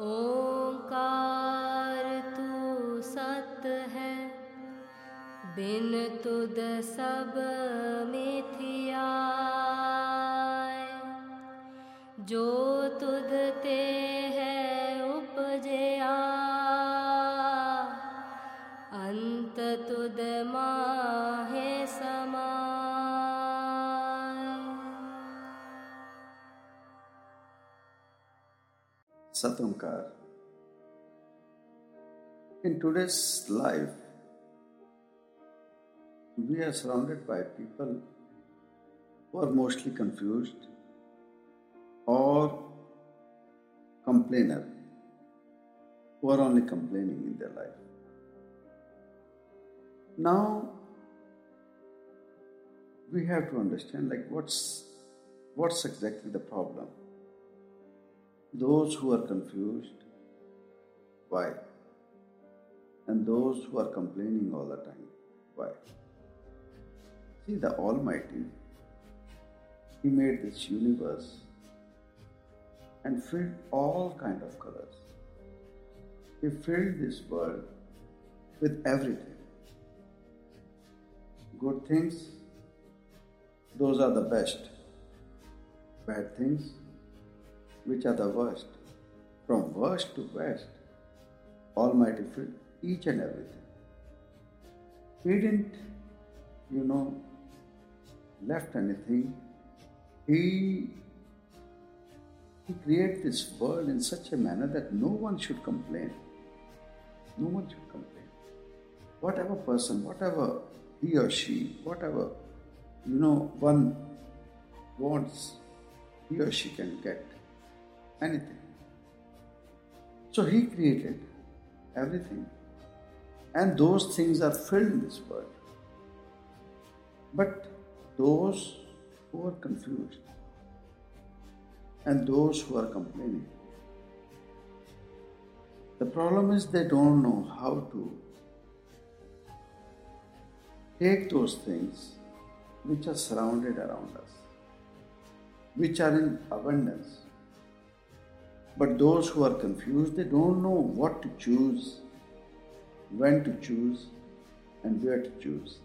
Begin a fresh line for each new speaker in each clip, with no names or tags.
ओंकार तू सत है बिन तुद सब मिथिया जो तुद ते
Satamkar. In today's life, we are surrounded by people who are mostly confused or complainer, who are only complaining in their life. Now, we have to understand like what's what's exactly the problem those who are confused, why? And those who are complaining all the time, why? See, the Almighty, He made this universe and filled all kind of colors. He filled this world with everything. Good things, those are the best. Bad things, which are the worst. From worst to best, Almighty filled each and everything. He didn't, you know, left anything. He he created this world in such a manner that no one should complain. No one should complain. Whatever person, whatever he or she, whatever you know one wants, he or she can get anything. So he created everything. And those things are filled in this world. But those who are confused and those who are complaining, the problem is they don't know how to take those things which are surrounded around us, which are in abundance. But those who are confused, they don't know what to choose, when to choose, and where to choose.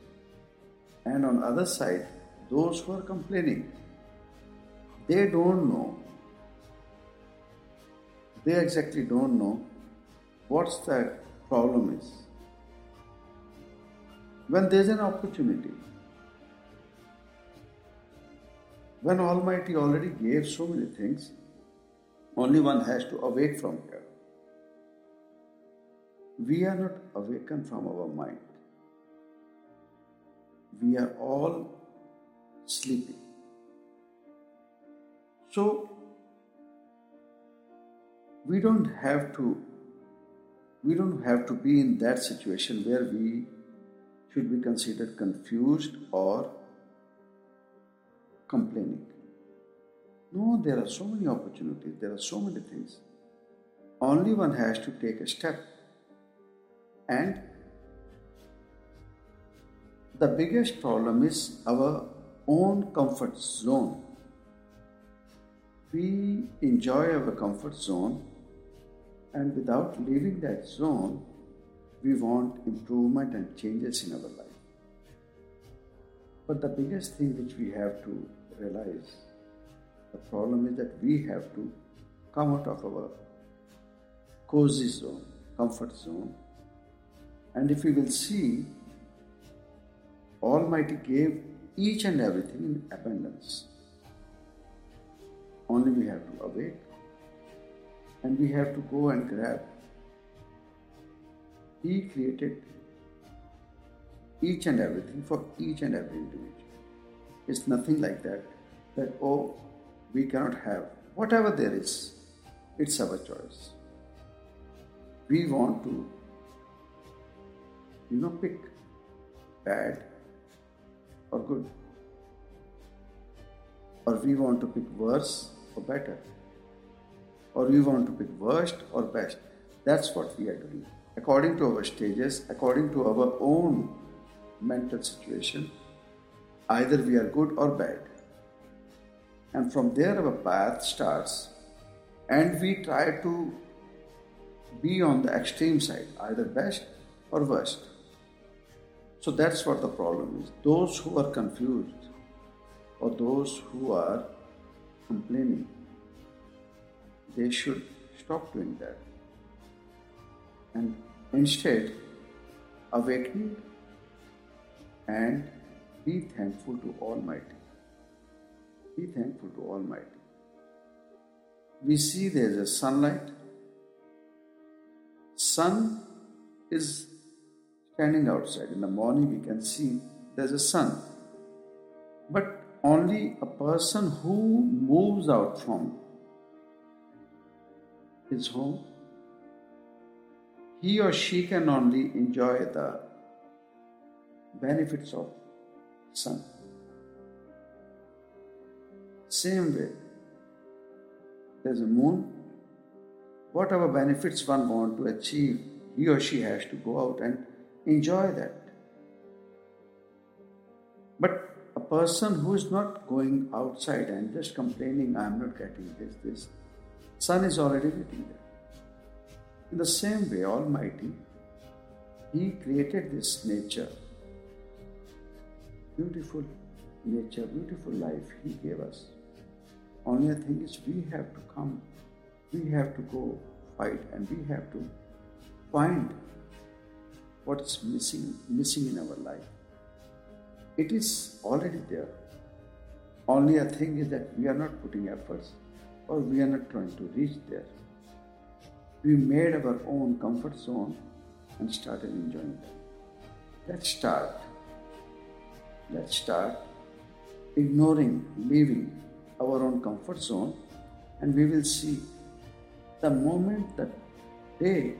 And on other side, those who are complaining, they don't know. They exactly don't know what's the problem is. When there's an opportunity, when Almighty already gave so many things, only one has to awake from here. We are not awakened from our mind. We are all sleeping. So, we don't have to we don't have to be in that situation where we should be considered confused or complaining. No, there are so many opportunities, there are so many things. Only one has to take a step. And the biggest problem is our own comfort zone. We enjoy our comfort zone, and without leaving that zone, we want improvement and changes in our life. But the biggest thing which we have to realize the problem is that we have to come out of our cozy zone, comfort zone. And if we will see, Almighty gave each and everything in abundance. Only we have to awake and we have to go and grab. He created each and everything for each and every individual. It's nothing like that, that, oh, we cannot have. Whatever there is, it's our choice. We want to, you know, pick bad or good. Or we want to pick worse or better. Or we want to pick worst or best. That's what we are doing. According to our stages, according to our own mental situation, either we are good or bad and from there our path starts and we try to be on the extreme side, either best or worst. So that's what the problem is. Those who are confused or those who are complaining, they should stop doing that. And instead, awakening and be thankful to Almighty. Be thankful to Almighty. We see there is a sunlight. Sun is standing outside. In the morning, we can see there's a sun. But only a person who moves out from his home, he or she can only enjoy the benefits of sun. Same way, there's a moon. Whatever benefits one want to achieve, he or she has to go out and enjoy that. But a person who is not going outside and just complaining, I'm not getting this, this, sun is already waiting there. In the same way, Almighty, He created this nature, beautiful nature, beautiful life He gave us. Only a thing is, we have to come, we have to go fight, and we have to find what's missing, missing in our life. It is already there. Only a thing is that we are not putting efforts or we are not trying to reach there. We made our own comfort zone and started enjoying that. Let's start. Let's start ignoring, leaving our own comfort zone, and we will see the moment that day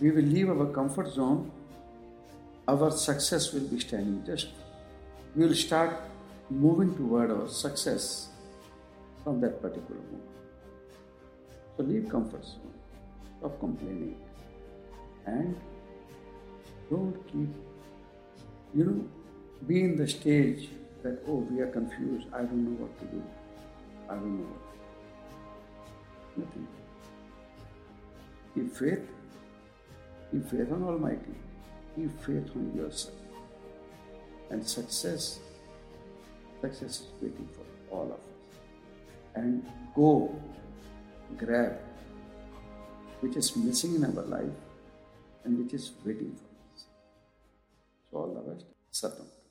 we will leave our comfort zone, our success will be standing just. We will start moving toward our success from that particular moment. So leave comfort zone, stop complaining, and don't keep, you know, be in the stage that, oh, we are confused, I don't know what to do, I don't know what. Nothing. Keep faith, keep faith on Almighty, keep faith on yourself. And success, success is waiting for all of us and go grab which is missing in our life and which is waiting for us. So all the best. Satam.